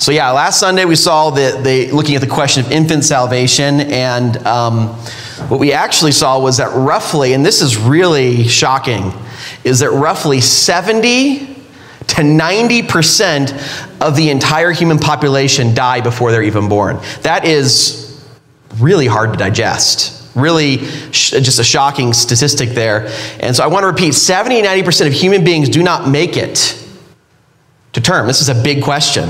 So yeah, last Sunday we saw the, the looking at the question of infant salvation, and um, what we actually saw was that roughly, and this is really shocking, is that roughly 70 to 90% of the entire human population die before they're even born. That is really hard to digest. Really, sh- just a shocking statistic there. And so I want to repeat 70 90% of human beings do not make it to term. This is a big question.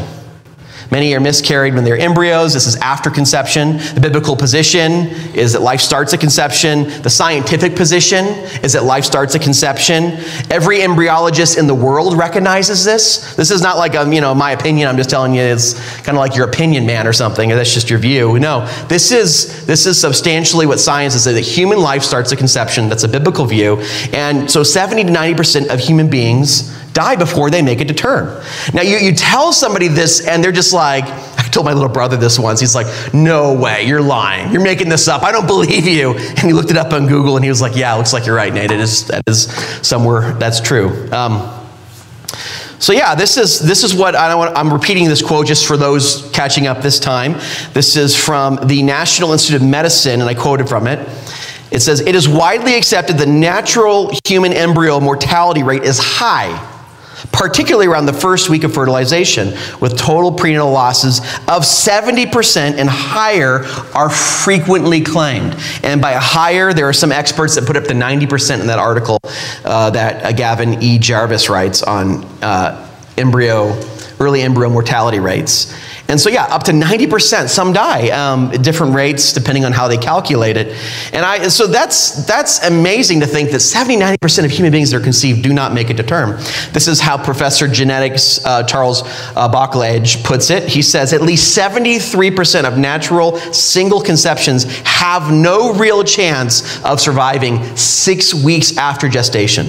Many are miscarried when they're embryos. This is after conception. The biblical position is that life starts at conception. The scientific position is that life starts at conception. Every embryologist in the world recognizes this. This is not like a, you know, my opinion. I'm just telling you it's kind of like your opinion man or something. That's just your view. No, this is this is substantially what science is that human life starts at conception. That's a biblical view. And so 70 to 90% of human beings die before they make it to term. Now, you, you tell somebody this, and they're just like, I told my little brother this once. He's like, No way, you're lying. You're making this up. I don't believe you. And he looked it up on Google and he was like, Yeah, looks like you're right, Nate. It is, that is somewhere that's true. Um, so yeah, this is this is what I want. I'm repeating this quote just for those catching up this time. This is from the National Institute of Medicine, and I quoted from it. It says, "It is widely accepted the natural human embryo mortality rate is high." Particularly around the first week of fertilization, with total prenatal losses of 70% and higher are frequently claimed. And by higher, there are some experts that put up to 90% in that article uh, that uh, Gavin E. Jarvis writes on uh, embryo, early embryo mortality rates. And so, yeah, up to 90%, some die um, at different rates depending on how they calculate it. And I, so that's, that's amazing to think that 70, 90% of human beings that are conceived do not make it to term. This is how Professor Genetics uh, Charles uh, Boklage puts it. He says at least 73% of natural single conceptions have no real chance of surviving six weeks after gestation.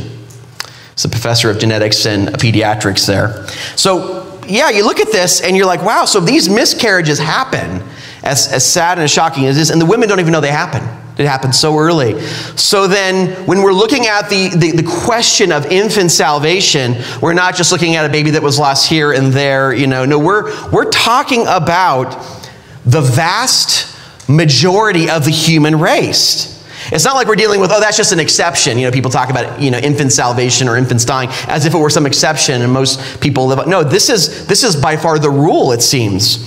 He's a professor of genetics and pediatrics there. So yeah, you look at this and you're like, wow, so these miscarriages happen, as, as sad and as shocking as this, and the women don't even know they happen. It happened so early. So then, when we're looking at the, the, the, question of infant salvation, we're not just looking at a baby that was lost here and there, you know. No, we're, we're talking about the vast majority of the human race. It's not like we're dealing with, oh, that's just an exception. You know, people talk about, you know, infant salvation or infants dying as if it were some exception and most people live. No, this is, this is by far the rule, it seems,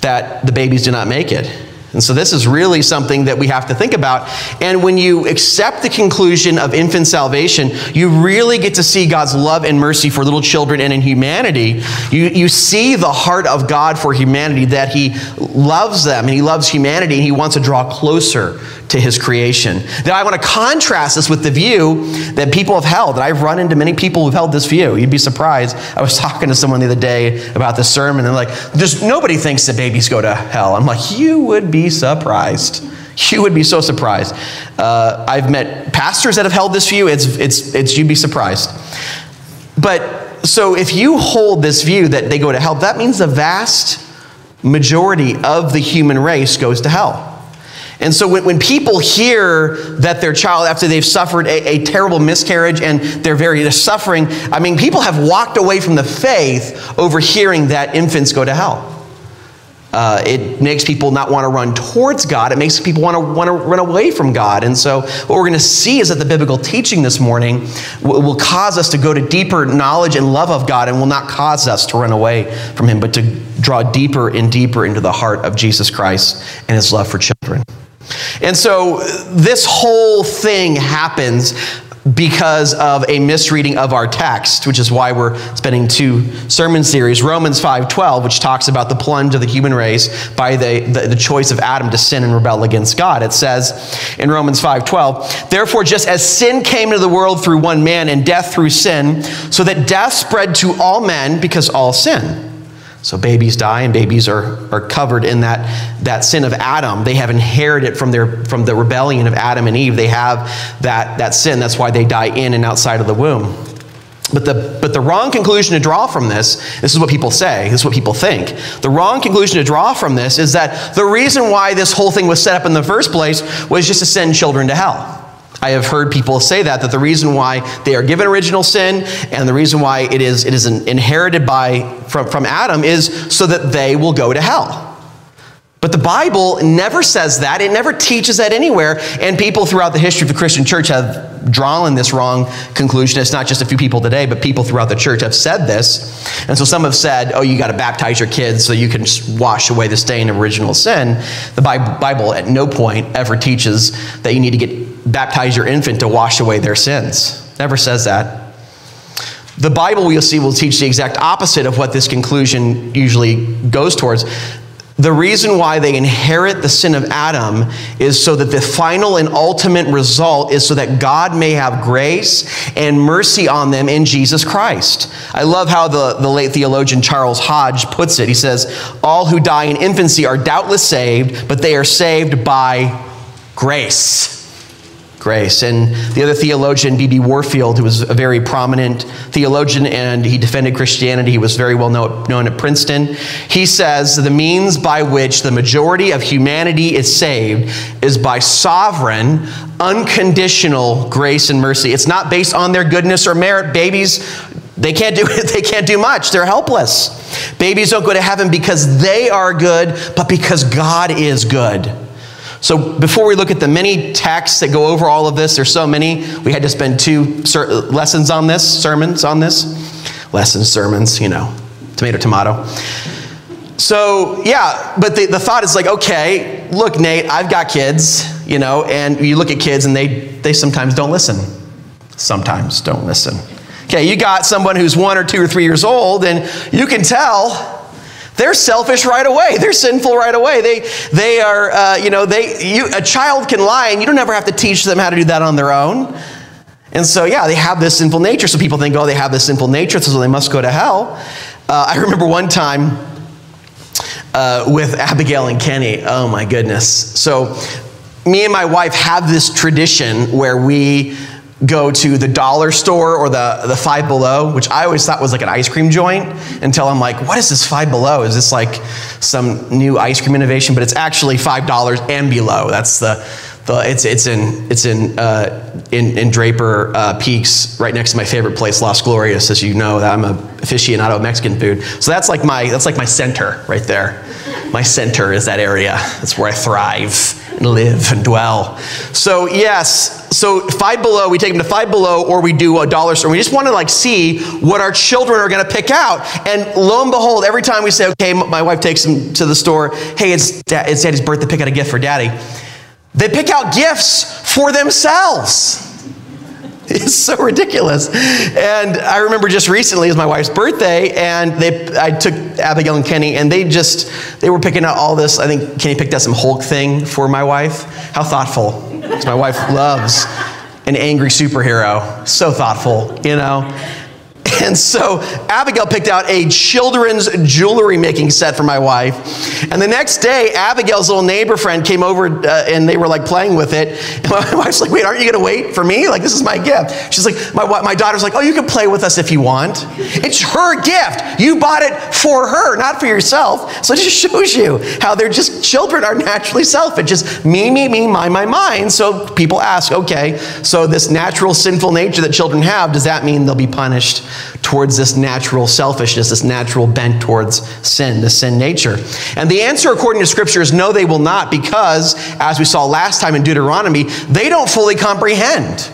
that the babies do not make it. And so this is really something that we have to think about. And when you accept the conclusion of infant salvation, you really get to see God's love and mercy for little children and in humanity. You, you see the heart of God for humanity, that He loves them and He loves humanity and He wants to draw closer to his creation. Now, I want to contrast this with the view that people have held, and I've run into many people who've held this view. You'd be surprised. I was talking to someone the other day about this sermon, and they're like, there's nobody thinks that babies go to hell. I'm like, you would be surprised. You would be so surprised. Uh, I've met pastors that have held this view. It's, it's, it's, you'd be surprised. But so if you hold this view that they go to hell, that means the vast majority of the human race goes to hell. And so when, when people hear that their child, after they've suffered a, a terrible miscarriage and they're very suffering, I mean, people have walked away from the faith over hearing that infants go to hell. Uh, it makes people not want to run towards God. It makes people want to want to run away from God. And so, what we're going to see is that the biblical teaching this morning will, will cause us to go to deeper knowledge and love of God, and will not cause us to run away from Him, but to draw deeper and deeper into the heart of Jesus Christ and His love for children. And so this whole thing happens because of a misreading of our text, which is why we're spending two sermon series. Romans 5:12, which talks about the plunge of the human race by the, the, the, choice of Adam to sin and rebel against God. It says in Romans 5:12, therefore, just as sin came into the world through one man and death through sin, so that death spread to all men because all sin. So babies die, and babies are, are covered in that, that sin of Adam. They have inherited from, their, from the rebellion of Adam and Eve. They have that, that sin. That's why they die in and outside of the womb. But the, but the wrong conclusion to draw from this, this is what people say, this is what people think. The wrong conclusion to draw from this is that the reason why this whole thing was set up in the first place was just to send children to hell. I have heard people say that that the reason why they are given original sin and the reason why it is it is inherited by from, from Adam is so that they will go to hell. But the Bible never says that. It never teaches that anywhere. And people throughout the history of the Christian church have drawn this wrong conclusion. It's not just a few people today, but people throughout the church have said this. And so some have said, oh, you got to baptize your kids so you can wash away the stain of original sin. The Bible at no point ever teaches that you need to get baptize your infant to wash away their sins. Never says that. The Bible, we'll see, will teach the exact opposite of what this conclusion usually goes towards. The reason why they inherit the sin of Adam is so that the final and ultimate result is so that God may have grace and mercy on them in Jesus Christ. I love how the, the late theologian Charles Hodge puts it. He says, All who die in infancy are doubtless saved, but they are saved by grace grace. And the other theologian, B.B. Warfield, who was a very prominent theologian and he defended Christianity, he was very well known at Princeton, he says the means by which the majority of humanity is saved is by sovereign, unconditional grace and mercy. It's not based on their goodness or merit. Babies they can't do they can't do much. They're helpless. Babies don't go to heaven because they are good, but because God is good. So, before we look at the many texts that go over all of this, there's so many, we had to spend two ser- lessons on this, sermons on this. Lessons, sermons, you know, tomato, tomato. So, yeah, but the, the thought is like, okay, look, Nate, I've got kids, you know, and you look at kids and they, they sometimes don't listen. Sometimes don't listen. Okay, you got someone who's one or two or three years old, and you can tell they're selfish right away. They're sinful right away. They, they are, uh, you know, they, you, a child can lie and you don't ever have to teach them how to do that on their own. And so, yeah, they have this sinful nature. So people think, oh, they have this sinful nature, so they must go to hell. Uh, I remember one time uh, with Abigail and Kenny. Oh, my goodness. So, me and my wife have this tradition where we go to the dollar store or the, the Five Below, which I always thought was like an ice cream joint until I'm like, what is this Five Below? Is this like some new ice cream innovation? But it's actually $5 and below. That's the, the it's, it's in, it's in, uh, in, in, Draper uh, Peaks, right next to my favorite place, Las Glorias, as you know, that I'm a aficionado of Mexican food. So that's like my, that's like my center right there. My center is that area. That's where I thrive and live and dwell. So yes, so Five Below, we take them to Five Below, or we do a dollar store. We just want to like see what our children are going to pick out. And lo and behold, every time we say, okay, my wife takes them to the store. Hey, it's, it's Daddy's birthday. Pick out a gift for Daddy. They pick out gifts for themselves. It's so ridiculous. And I remember just recently, it was my wife's birthday, and they, I took Abigail and Kenny, and they just, they were picking out all this. I think Kenny picked out some Hulk thing for my wife. How thoughtful. Because my wife loves an angry superhero. So thoughtful, you know? And so Abigail picked out a children's jewelry making set for my wife. And the next day, Abigail's little neighbor friend came over uh, and they were like playing with it. And my wife's like, wait, aren't you going to wait for me? Like, this is my gift. She's like, my, my daughter's like, oh, you can play with us if you want. It's her gift. You bought it for her, not for yourself. So it just shows you how they're just, children are naturally selfish. Just me, me, me, my, my, mine. So people ask, okay, so this natural sinful nature that children have, does that mean they'll be punished towards this natural selfishness, this natural bent towards sin, the sin nature? And the answer, according to Scripture, is no, they will not, because, as we saw last time in Deuteronomy, they don't fully comprehend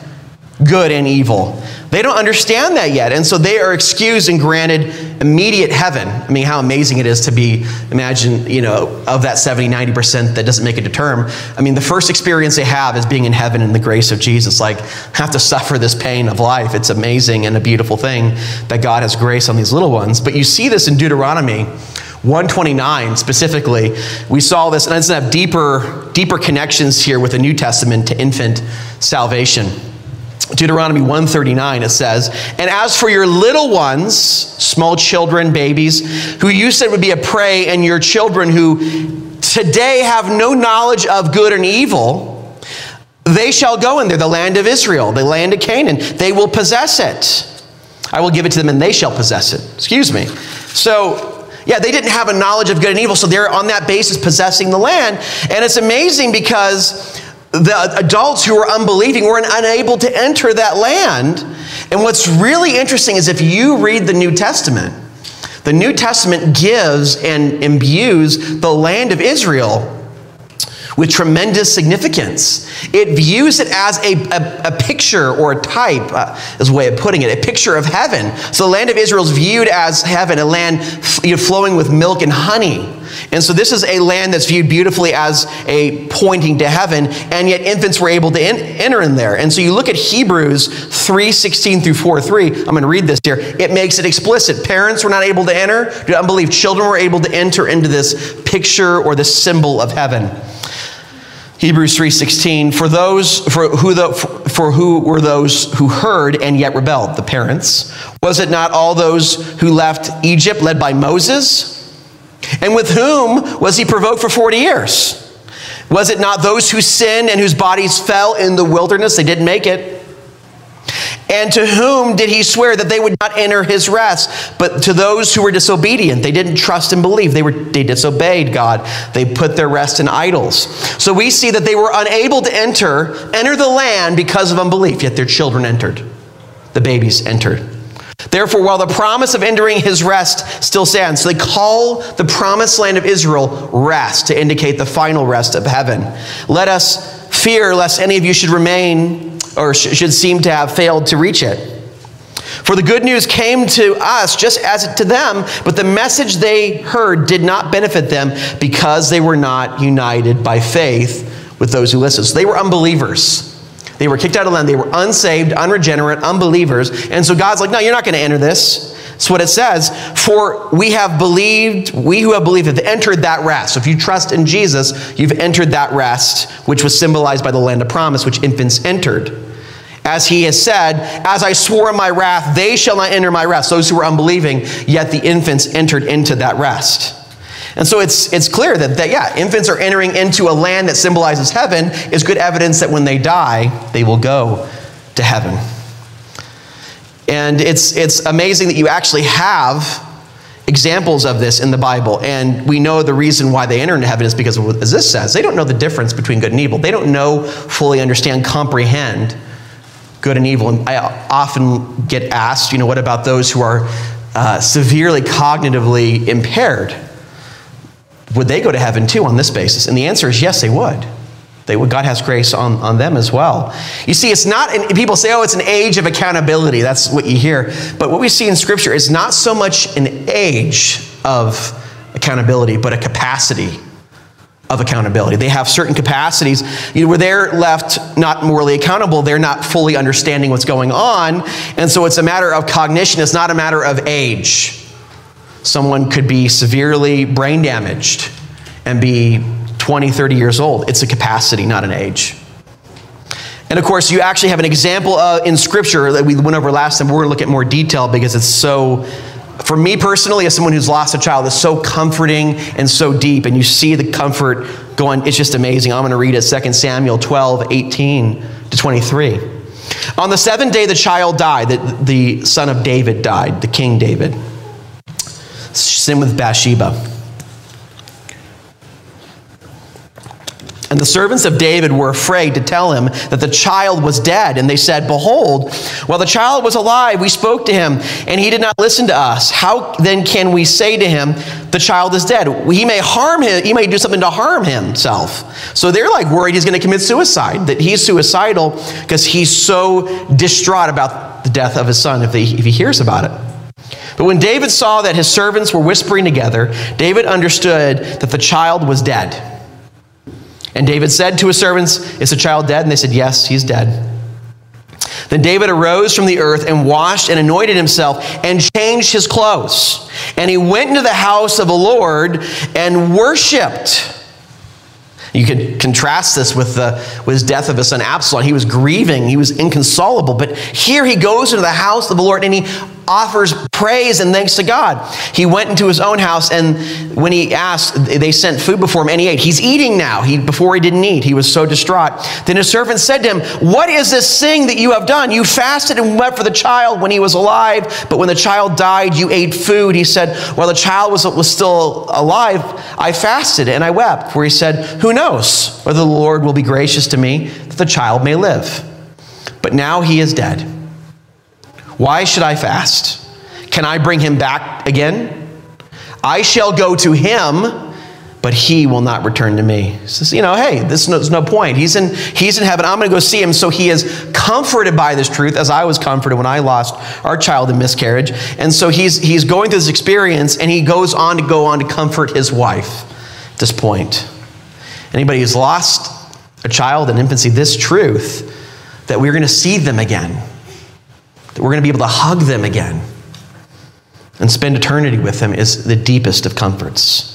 good and evil. They don't understand that yet. And so they are excused and granted immediate heaven. I mean, how amazing it is to be, imagine, you know, of that 70, 90% that doesn't make it to term. I mean, the first experience they have is being in heaven in the grace of Jesus. Like, have to suffer this pain of life. It's amazing and a beautiful thing that God has grace on these little ones. But you see this in Deuteronomy 129 specifically. We saw this, and it's have deeper, deeper connections here with the New Testament to infant salvation. Deuteronomy 139, it says, And as for your little ones, small children, babies, who you said would be a prey, and your children who today have no knowledge of good and evil, they shall go in there, the land of Israel, the land of Canaan. They will possess it. I will give it to them, and they shall possess it. Excuse me. So, yeah, they didn't have a knowledge of good and evil, so they're on that basis possessing the land. And it's amazing because the adults who were unbelieving were unable to enter that land. And what's really interesting is if you read the New Testament, the New Testament gives and imbues the land of Israel with tremendous significance. It views it as a, a, a picture or a type, uh, is a way of putting it, a picture of heaven. So the land of Israel is viewed as heaven, a land you know, flowing with milk and honey. And so this is a land that's viewed beautifully as a pointing to heaven, and yet infants were able to in, enter in there. And so you look at Hebrews 3 16 through 4 3. I'm going to read this here. It makes it explicit. Parents were not able to enter due to unbelief. Children were able to enter into this picture or this symbol of heaven. Hebrews 3:16 for those for who the for who were those who heard and yet rebelled? The parents. Was it not all those who left Egypt led by Moses? And with whom was he provoked for 40 years? Was it not those who sinned and whose bodies fell in the wilderness? They didn't make it and to whom did he swear that they would not enter his rest? But to those who were disobedient. They didn't trust and believe. They, were, they disobeyed God. They put their rest in idols. So we see that they were unable to enter, enter the land because of unbelief, yet their children entered. The babies entered. Therefore, while the promise of entering his rest still stands, so they call the promised land of Israel rest to indicate the final rest of heaven. Let us fear lest any of you should remain or should seem to have failed to reach it. For the good news came to us just as to them, but the message they heard did not benefit them because they were not united by faith with those who listened. So they were unbelievers. They were kicked out of land. They were unsaved, unregenerate, unbelievers. And so God's like, no, you're not going to enter this. That's what it says. For we have believed, we who have believed have entered that rest. So if you trust in Jesus, you've entered that rest, which was symbolized by the land of promise, which infants entered. As he has said, As I swore in my wrath, they shall not enter my rest, those who were unbelieving, yet the infants entered into that rest. And so it's, it's clear that, that, yeah, infants are entering into a land that symbolizes heaven, is good evidence that when they die, they will go to heaven. And it's, it's amazing that you actually have examples of this in the Bible. And we know the reason why they enter into heaven is because, as this says, they don't know the difference between good and evil. They don't know, fully understand, comprehend good and evil. And I often get asked, you know, what about those who are uh, severely cognitively impaired? Would they go to heaven too on this basis? And the answer is yes, they would. They would, God has grace on, on them as well. You see, it's not, and people say, oh, it's an age of accountability. That's what you hear. But what we see in Scripture is not so much an age of accountability, but a capacity of accountability. They have certain capacities you know, where they're left not morally accountable. They're not fully understanding what's going on. And so it's a matter of cognition, it's not a matter of age. Someone could be severely brain damaged and be 20, 30 years old. It's a capacity, not an age. And of course, you actually have an example uh, in Scripture that we went over last time. We're going to look at more detail because it's so, for me personally, as someone who's lost a child, it's so comforting and so deep. And you see the comfort going, it's just amazing. I'm going to read it 2 Samuel 12, 18 to 23. On the seventh day, the child died, the, the son of David died, the king David. Sin with Bathsheba. And the servants of David were afraid to tell him that the child was dead. And they said, Behold, while the child was alive, we spoke to him, and he did not listen to us. How then can we say to him, The child is dead? He may harm him, he may do something to harm himself. So they're like worried he's going to commit suicide, that he's suicidal because he's so distraught about the death of his son if, they, if he hears about it. But when David saw that his servants were whispering together, David understood that the child was dead. And David said to his servants, Is the child dead? And they said, Yes, he's dead. Then David arose from the earth and washed and anointed himself and changed his clothes. And he went into the house of the Lord and worshiped. You could contrast this with, the, with his death of his son Absalom. He was grieving, he was inconsolable. But here he goes into the house of the Lord and he offers praise and thanks to God. He went into his own house, and when he asked, they sent food before him, and he ate. He's eating now. He, before he didn't eat, he was so distraught. Then his servant said to him, What is this thing that you have done? You fasted and wept for the child when he was alive, but when the child died, you ate food. He said, While the child was, was still alive, I fasted and I wept. For he said, Who knows whether the Lord will be gracious to me that the child may live? But now he is dead. Why should I fast? Can I bring him back again? I shall go to him, but he will not return to me. Says, you know, hey, this is no point. He's in, he's in heaven. I'm going to go see him. So he is comforted by this truth, as I was comforted when I lost our child in miscarriage. And so he's, he's going through this experience, and he goes on to go on to comfort his wife at this point. Anybody who's lost a child in infancy, this truth that we're going to see them again that we're going to be able to hug them again and spend eternity with them is the deepest of comforts.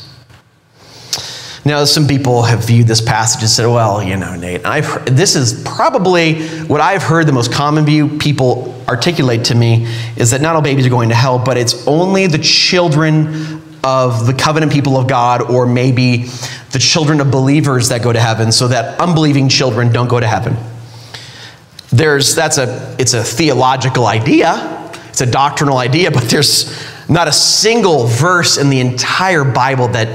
Now, some people have viewed this passage and said, well, you know, Nate, I've this is probably what I've heard the most common view people articulate to me is that not all babies are going to hell, but it's only the children of the covenant people of God or maybe the children of believers that go to heaven so that unbelieving children don't go to heaven. There's, that's a, it's a theological idea, it's a doctrinal idea, but there's not a single verse in the entire Bible that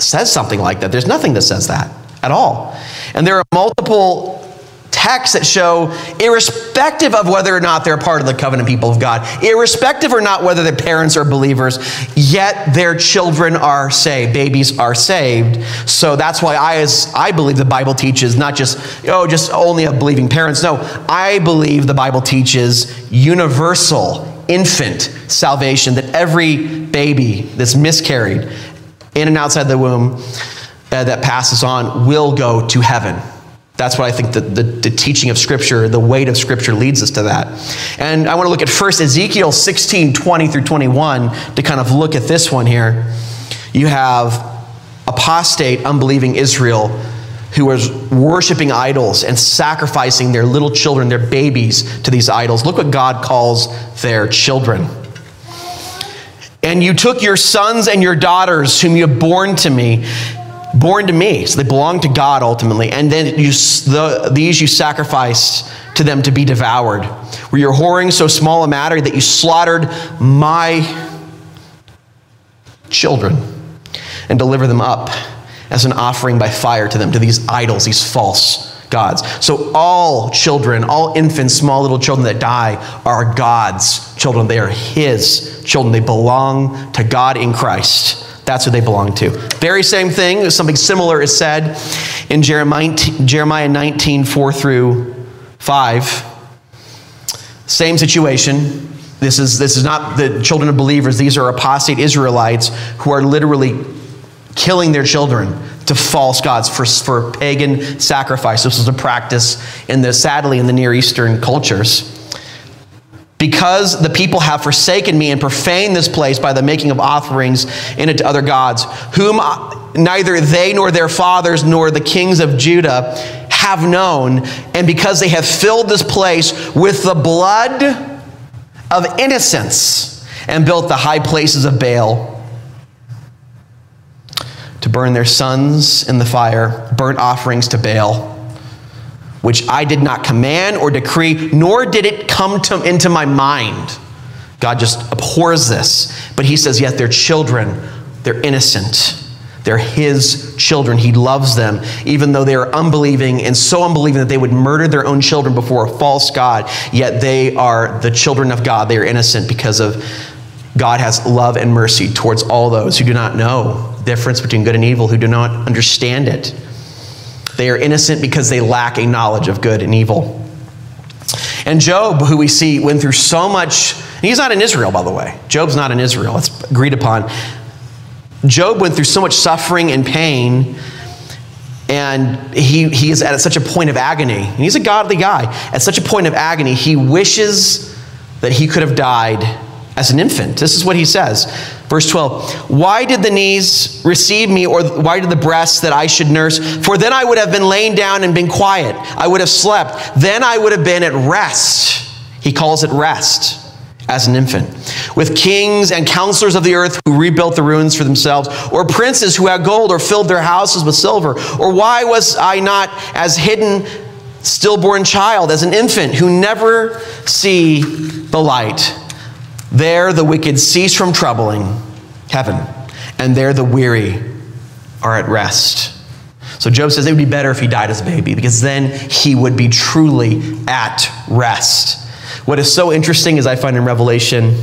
says something like that. There's nothing that says that at all. And there are multiple texts that show, irrespective of whether or not they're part of the covenant people of God, irrespective or not whether their parents are believers, yet their children are saved. Babies are saved. So that's why I, as I believe the Bible teaches not just, oh, just only of believing parents. No, I believe the Bible teaches universal infant salvation that every baby that's miscarried in and outside the womb uh, that passes on will go to heaven. That's what I think the, the, the, teaching of Scripture, the weight of Scripture leads us to that. And I want to look at first Ezekiel 16, 20 through 21 to kind of look at this one here. You have apostate, unbelieving Israel who was worshiping idols and sacrificing their little children, their babies, to these idols. Look what God calls their children. And you took your sons and your daughters, whom you have born to me, born to me. So they belong to God ultimately. And then you, the, these you sacrificed to them to be devoured. Were your whoring so small a matter that you slaughtered my children and deliver them up as an offering by fire to them, to these idols, these false gods. So all children, all infants, small little children that die are God's children. They are His children. They belong to God in Christ. That's who they belong to. Very same thing, something similar is said in Jeremiah, Jeremiah 19, 4 through 5. Same situation. This is, this is not the children of believers, these are apostate Israelites who are literally killing their children to false gods for, for pagan sacrifice. This was a practice in the sadly in the Near Eastern cultures. Because the people have forsaken me and profaned this place by the making of offerings in it to other gods, whom neither they nor their fathers nor the kings of Judah have known, and because they have filled this place with the blood of innocents and built the high places of Baal to burn their sons in the fire, burnt offerings to Baal which I did not command or decree, nor did it come to, into my mind. God just abhors this. But he says, yet they're children, they're innocent. They're his children. He loves them, even though they are unbelieving and so unbelieving that they would murder their own children before a false God. Yet they are the children of God. They are innocent because of God has love and mercy towards all those who do not know the difference between good and evil, who do not understand it. They are innocent because they lack a knowledge of good and evil. And Job, who we see went through so much, he's not in Israel, by the way. Job's not in Israel, it's agreed upon. Job went through so much suffering and pain, and he, he is at such a point of agony. And he's a godly guy. At such a point of agony, he wishes that he could have died as an infant. This is what he says. Verse 12 Why did the knees receive me, or why did the breasts that I should nurse? For then I would have been lain down and been quiet. I would have slept. Then I would have been at rest. He calls it rest. as an infant, with kings and counselors of the earth who rebuilt the ruins for themselves, or princes who had gold or filled their houses with silver? Or why was I not as hidden stillborn child, as an infant who never see the light? There the wicked cease from troubling heaven, and there the weary are at rest. So Job says it would be better if he died as a baby because then he would be truly at rest. What is so interesting, as I find in Revelation,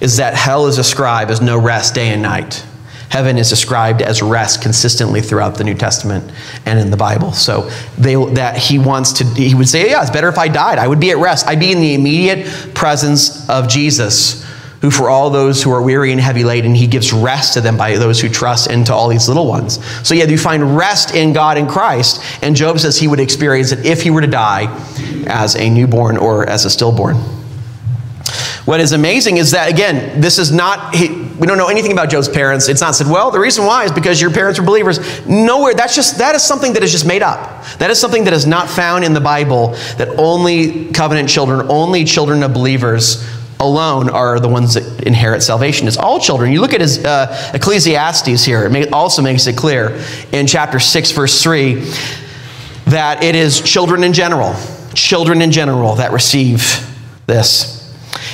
is that hell is described as no rest day and night. Heaven is described as rest consistently throughout the New Testament and in the Bible. So they, that he wants to, he would say, yeah, it's better if I died. I would be at rest. I'd be in the immediate presence of Jesus who for all those who are weary and heavy laden, he gives rest to them by those who trust into all these little ones. So yeah, you find rest in God and Christ, and Job says he would experience it if he were to die as a newborn or as a stillborn. What is amazing is that, again, this is not, we don't know anything about Job's parents. It's not said, well, the reason why is because your parents were believers. Nowhere. That's just, that is something that is just made up. That is something that is not found in the Bible that only covenant children, only children of believers alone are the ones that inherit salvation. It's all children. You look at his uh, Ecclesiastes here. It also makes it clear in chapter 6, verse 3, that it is children in general, children in general that receive this.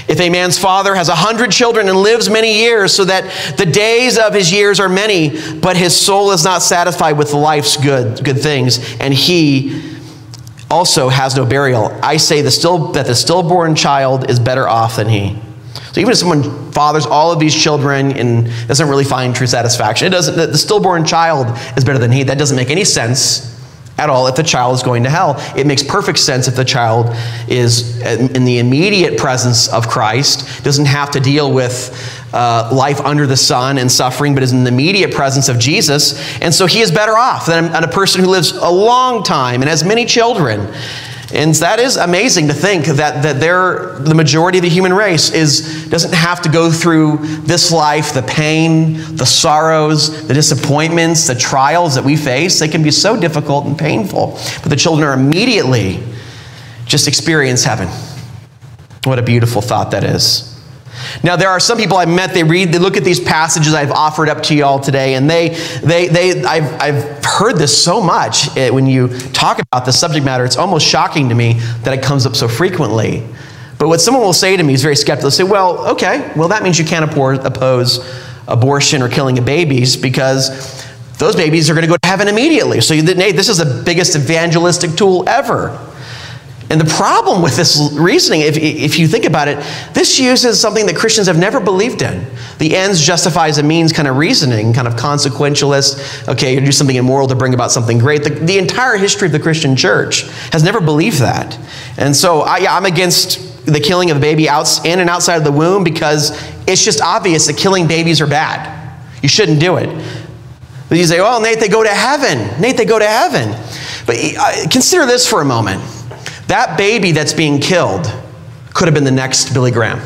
If a man's father has a hundred children and lives many years, so that the days of his years are many, but his soul is not satisfied with life's good, good things, and he also has no burial. I say the still, that the stillborn child is better off than he. So even if someone fathers all of these children and doesn't really find true satisfaction, it doesn't, the stillborn child is better than he. That doesn't make any sense at all if the child is going to hell. It makes perfect sense if the child is in the immediate presence of Christ, doesn't have to deal with uh, life under the sun and suffering, but is in the immediate presence of Jesus. And so he is better off than a person who lives a long time and has many children. And that is amazing to think that, that they're, the majority of the human race is, doesn't have to go through this life, the pain, the sorrows, the disappointments, the trials that we face. They can be so difficult and painful. But the children are immediately just experience heaven. What a beautiful thought that is. Now, there are some people I've met, they read, they look at these passages I've offered up to you all today, and they, they, they, I've, I've heard this so much eh, when you talk about the subject matter, it's almost shocking to me that it comes up so frequently. But what someone will say to me is very skeptical. They say, well, okay, well, that means you can't oppose abortion or killing of babies because those babies are going to go to heaven immediately. So, Nate, this is the biggest evangelistic tool ever. And the problem with this reasoning, if, if you think about it, this uses something that Christians have never believed in. The ends justifies the means kind of reasoning, kind of consequentialist. Okay, you do something immoral to bring about something great. The, the entire history of the Christian church has never believed that. And so I, yeah, I'm against the killing of a baby out, in and outside of the womb because it's just obvious that killing babies are bad. You shouldn't do it. But you say, oh, Nate, they go to heaven. Nate, they go to heaven. But uh, consider this for a moment. That baby that's being killed could have been the next Billy Graham.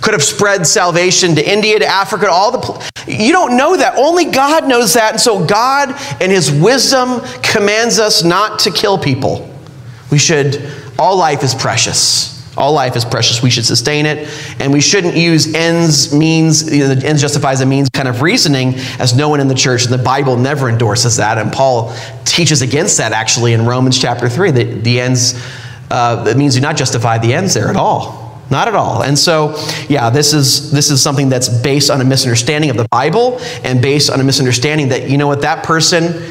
Could have spread salvation to India, to Africa, to all the. Pl- you don't know that. Only God knows that. And so God, in His wisdom, commands us not to kill people. We should, all life is precious. All life is precious. We should sustain it. And we shouldn't use ends, means, you know, the ends justifies the means kind of reasoning as no one in the church. And the Bible never endorses that. And Paul teaches against that actually in Romans chapter 3. That the ends, uh, that means do not justify the ends there at all. Not at all. And so, yeah, this is this is something that's based on a misunderstanding of the Bible and based on a misunderstanding that you know what that person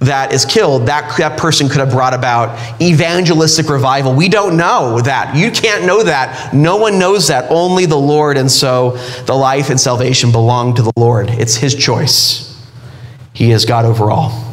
that is killed, that, that person could have brought about evangelistic revival. We don't know that. You can't know that. No one knows that. Only the Lord. And so the life and salvation belong to the Lord. It's His choice. He is God over all.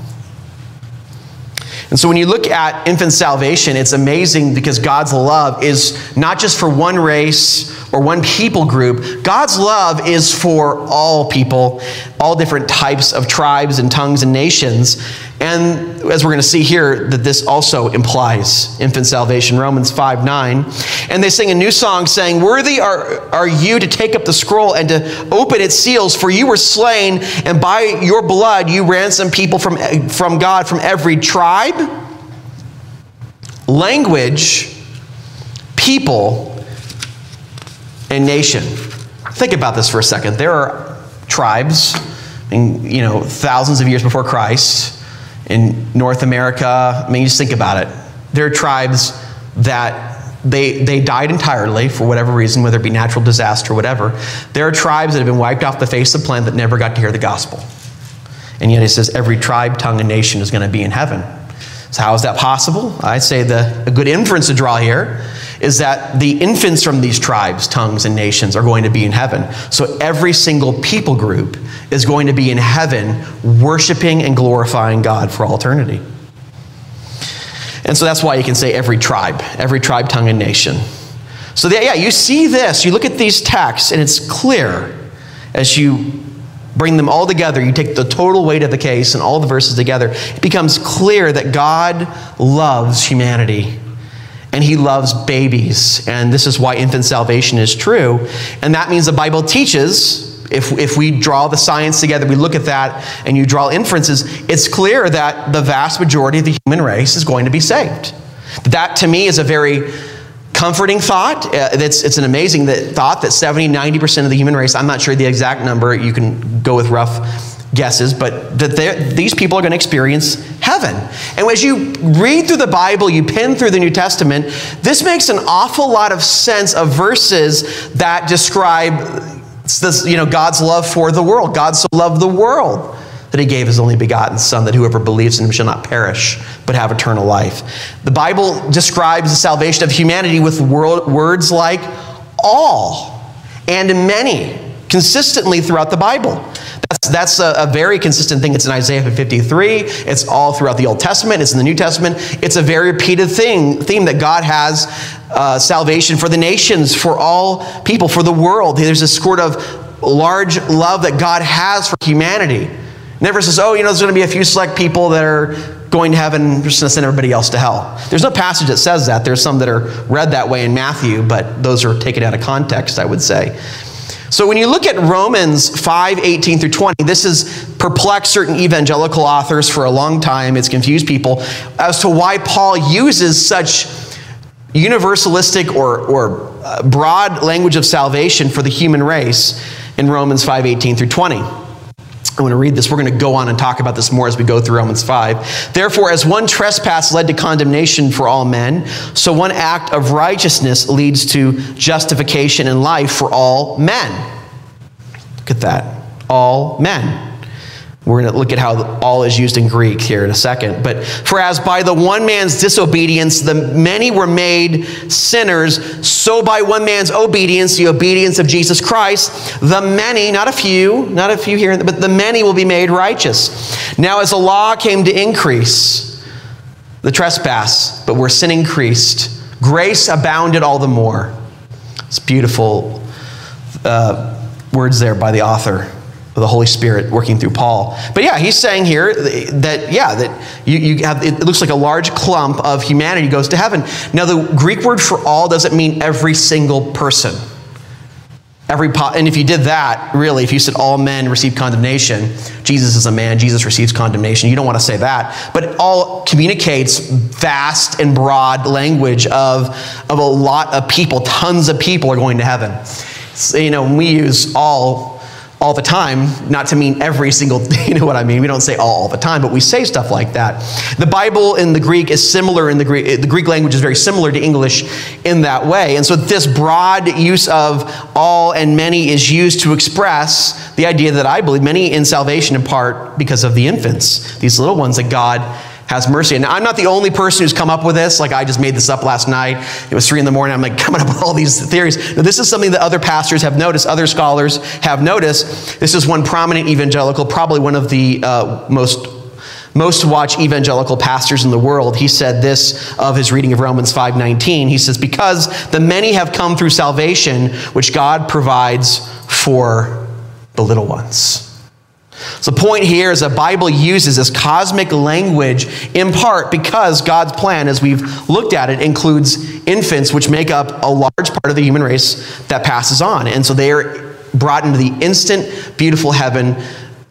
And so when you look at infant salvation, it's amazing because God's love is not just for one race or one people group. God's love is for all people, all different types of tribes and tongues and nations. And as we're going to see here, that this also implies infant salvation, Romans 5 9. And they sing a new song saying, Worthy are, are you to take up the scroll and to open its seals, for you were slain, and by your blood you ransomed people from, from God from every tribe, language, people, and nation. Think about this for a second. There are tribes, in, you know, thousands of years before Christ in North America. I mean, just think about it. There are tribes that they, they died entirely for whatever reason, whether it be natural disaster or whatever. There are tribes that have been wiped off the face of the planet that never got to hear the gospel. And yet it says every tribe, tongue, and nation is going to be in heaven. So, how is that possible? I'd say the, a good inference to draw here is that the infants from these tribes, tongues, and nations are going to be in heaven. So, every single people group is going to be in heaven worshiping and glorifying God for all eternity. And so that's why you can say every tribe, every tribe, tongue, and nation. So, yeah, you see this, you look at these texts, and it's clear as you bring them all together, you take the total weight of the case and all the verses together, it becomes clear that God loves humanity and he loves babies. And this is why infant salvation is true. And that means the Bible teaches, if, if we draw the science together, we look at that and you draw inferences, it's clear that the vast majority of the human race is going to be saved. That to me is a very comforting thought. Uh, it's, it's an amazing that, thought that 70, 90% of the human race, I'm not sure the exact number, you can go with rough guesses, but that these people are going to experience heaven. And as you read through the Bible, you pin through the New Testament, this makes an awful lot of sense of verses that describe this, you know, God's love for the world. God so loved the world that he gave his only begotten Son, that whoever believes in him shall not perish, but have eternal life. The Bible describes the salvation of humanity with words like all and many, consistently throughout the Bible. That's, that's a, a, very consistent thing. It's in Isaiah 53. It's all throughout the Old Testament. It's in the New Testament. It's a very repeated thing, theme that God has uh, salvation for the nations, for all people, for the world. There's a sort of large love that God has for humanity. Never says, oh, you know, there's going to be a few select people that are going to heaven, just going to send everybody else to hell. There's no passage that says that. There's some that are read that way in Matthew, but those are taken out of context, I would say. So when you look at Romans 5 18 through 20, this has perplexed certain evangelical authors for a long time. It's confused people as to why Paul uses such universalistic or, or uh, broad language of salvation for the human race in Romans 5 18 through 20. I want to read this. We're going to go on and talk about this more as we go through Romans 5. Therefore, as one trespass led to condemnation for all men, so one act of righteousness leads to justification and life for all men. Look at that. All men. We're going to look at how all is used in Greek here in a second. But for as by the one man's disobedience the many were made sinners, so by one man's obedience, the obedience of Jesus Christ, the many, not a few, not a few here, but the many will be made righteous. Now, as the law came to increase the trespass, but where sin increased, grace abounded all the more. It's beautiful uh, words there by the author the Holy Spirit working through Paul. But yeah, he's saying here that, yeah, that you, you have, it looks like a large clump of humanity goes to heaven. Now, the Greek word for all doesn't mean every single person. Every po- and if you did that, really, if you said all men receive condemnation, Jesus is a man, Jesus receives condemnation, you don't want to say that. But all communicates vast and broad language of, of a lot of people, tons of people are going to heaven. So, you know, we use all all the time, not to mean every single, you know what I mean? We don't say all, all the time, but we say stuff like that. The Bible in the Greek is similar in the Greek, the Greek language is very similar to English in that way. And so this broad use of all and many is used to express the idea that I believe many in salvation in part because of the infants, these little ones that God has mercy. And I'm not the only person who's come up with this. Like I just made this up last night. It was three in the morning. I'm like coming up with all these theories. Now, this is something that other pastors have noticed, other scholars have noticed. This is one prominent evangelical, probably one of the uh, most most watch evangelical pastors in the world he said this of his reading of romans 5.19 he says because the many have come through salvation which god provides for the little ones so, the point here is the Bible uses this cosmic language in part because God's plan, as we've looked at it, includes infants, which make up a large part of the human race that passes on. And so they are brought into the instant, beautiful heaven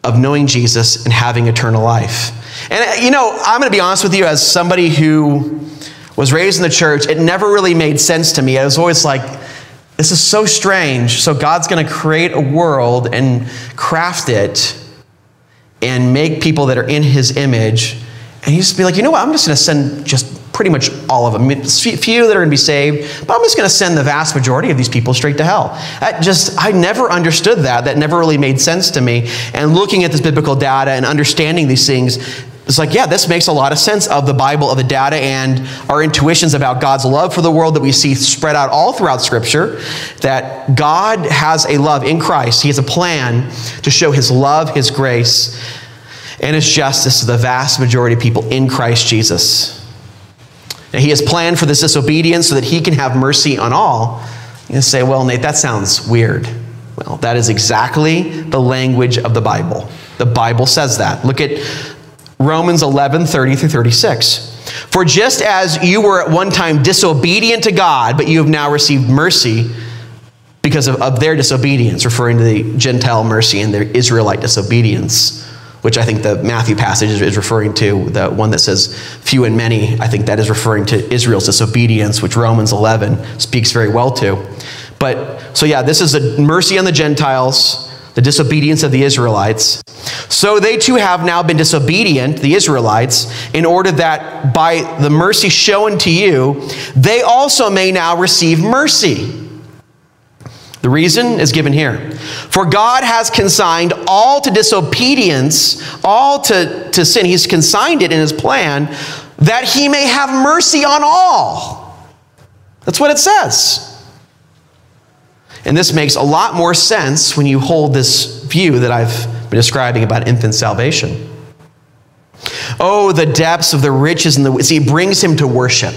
of knowing Jesus and having eternal life. And, uh, you know, I'm going to be honest with you, as somebody who was raised in the church, it never really made sense to me. I was always like, this is so strange. So God's going to create a world and craft it and make people that are in his image. And he's just be like, you know what? I'm just going to send just pretty much all of them. Few that are going to be saved, but I'm just going to send the vast majority of these people straight to hell. That just, I never understood that. That never really made sense to me. And looking at this biblical data and understanding these things, it's like, yeah, this makes a lot of sense of the Bible, of the data, and our intuitions about God's love for the world that we see spread out all throughout Scripture. That God has a love in Christ. He has a plan to show His love, His grace, and His justice to the vast majority of people in Christ Jesus. Now, He has planned for this disobedience so that He can have mercy on all. You say, well, Nate, that sounds weird. Well, that is exactly the language of the Bible. The Bible says that. Look at Romans 11, 30 through 36. For just as you were at one time disobedient to God, but you have now received mercy because of, of their disobedience, referring to the Gentile mercy and their Israelite disobedience, which I think the Matthew passage is referring to, the one that says few and many, I think that is referring to Israel's disobedience, which Romans 11 speaks very well to. But so, yeah, this is a mercy on the Gentiles the disobedience of the Israelites. So they too have now been disobedient, the Israelites, in order that by the mercy shown to you, they also may now receive mercy. The reason is given here. For God has consigned all to disobedience, all to, to sin. He's consigned it in his plan that he may have mercy on all. That's what it says. And this makes a lot more sense when you hold this view that I've been describing about infant salvation. Oh, the depths of the riches and the see, brings him to worship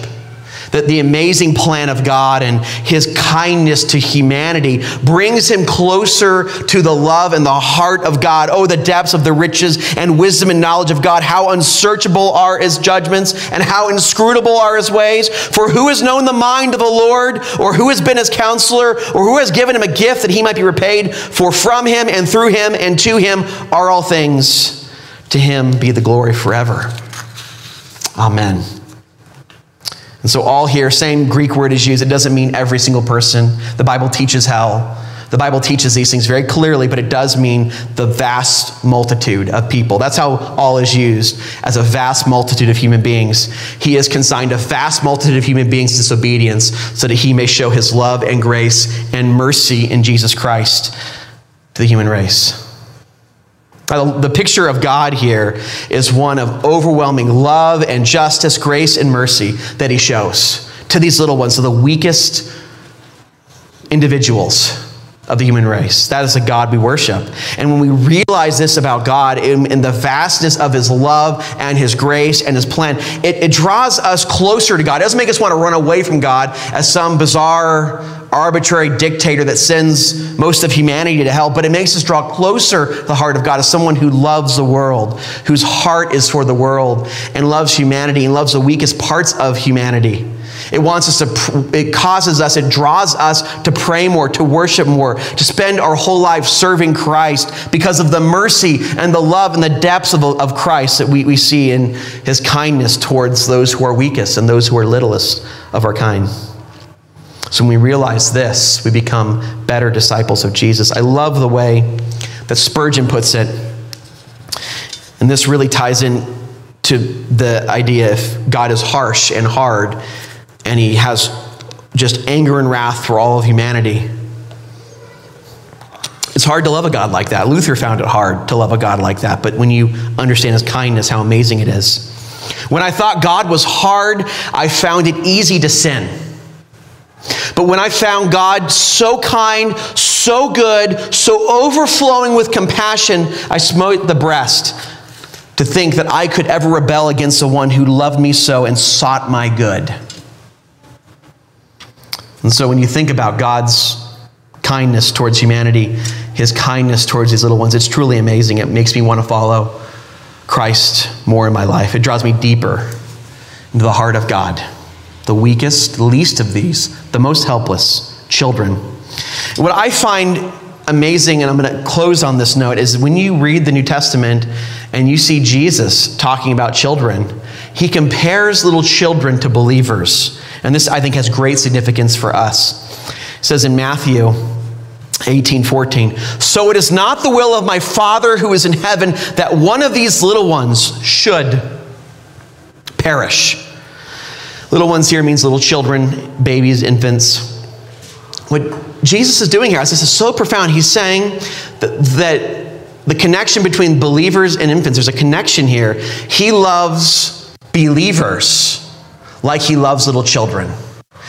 that the amazing plan of God and his kindness to humanity brings him closer to the love and the heart of God. Oh, the depths of the riches and wisdom and knowledge of God. How unsearchable are his judgments and how inscrutable are his ways. For who has known the mind of the Lord, or who has been his counselor, or who has given him a gift that he might be repaid? For from him and through him and to him are all things. To him be the glory forever. Amen. And so, all here, same Greek word is used. It doesn't mean every single person. The Bible teaches hell. The Bible teaches these things very clearly, but it does mean the vast multitude of people. That's how all is used as a vast multitude of human beings. He has consigned a vast multitude of human beings to disobedience so that he may show his love and grace and mercy in Jesus Christ to the human race. The picture of God here is one of overwhelming love and justice, grace and mercy that he shows to these little ones, to the weakest individuals of the human race. That is the God we worship. And when we realize this about God in, in the vastness of his love and his grace and his plan, it, it draws us closer to God. It doesn't make us want to run away from God as some bizarre, arbitrary dictator that sends most of humanity to hell, but it makes us draw closer the heart of God as someone who loves the world, whose heart is for the world, and loves humanity and loves the weakest parts of humanity. It wants us to, it causes us, it draws us to pray more, to worship more, to spend our whole life serving Christ because of the mercy and the love and the depths of, of Christ that we, we see in his kindness towards those who are weakest and those who are littlest of our kind. So when we realize this, we become better disciples of Jesus. I love the way that Spurgeon puts it. And this really ties in to the idea if God is harsh and hard, and he has just anger and wrath for all of humanity. It's hard to love a God like that. Luther found it hard to love a God like that, but when you understand his kindness, how amazing it is. When I thought God was hard, I found it easy to sin. But when I found God so kind, so good, so overflowing with compassion, I smote the breast to think that I could ever rebel against the one who loved me so and sought my good. And so when you think about God's kindness towards humanity, his kindness towards these little ones, it's truly amazing. It makes me want to follow Christ more in my life. It draws me deeper into the heart of God, the weakest, least of these, the most helpless children. What I find amazing, and I'm going to close on this note, is when you read the New Testament and you see Jesus talking about children, he compares little children to believers. And this, I think, has great significance for us. It says in Matthew 18 14. So it is not the will of my Father who is in heaven that one of these little ones should perish. Little ones here means little children, babies, infants. What Jesus is doing here, this is so profound, he's saying that, that the connection between believers and infants, there's a connection here. He loves believers like he loves little children.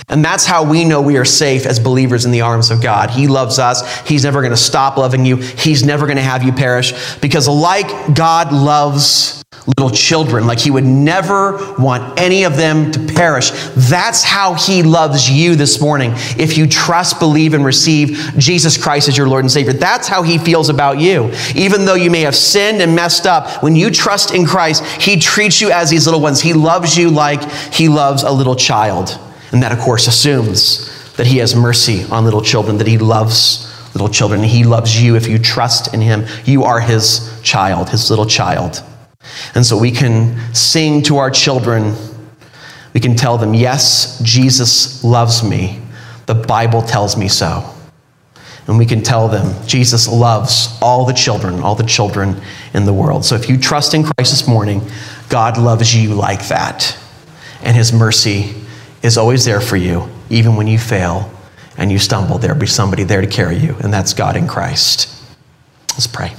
And that's how we know we are safe as believers in the arms of God. He loves us. He's never going to stop loving you. He's never going to have you perish. Because, like God loves little children, like He would never want any of them to perish, that's how He loves you this morning. If you trust, believe, and receive Jesus Christ as your Lord and Savior, that's how He feels about you. Even though you may have sinned and messed up, when you trust in Christ, He treats you as these little ones. He loves you like He loves a little child. And that, of course, assumes that He has mercy on little children, that He loves little children. He loves you if you trust in Him. You are His child, His little child. And so we can sing to our children, we can tell them, Yes, Jesus loves me. The Bible tells me so. And we can tell them, Jesus loves all the children, all the children in the world. So if you trust in Christ this morning, God loves you like that. And His mercy is always there for you, even when you fail and you stumble. There'll be somebody there to carry you, and that's God in Christ. Let's pray.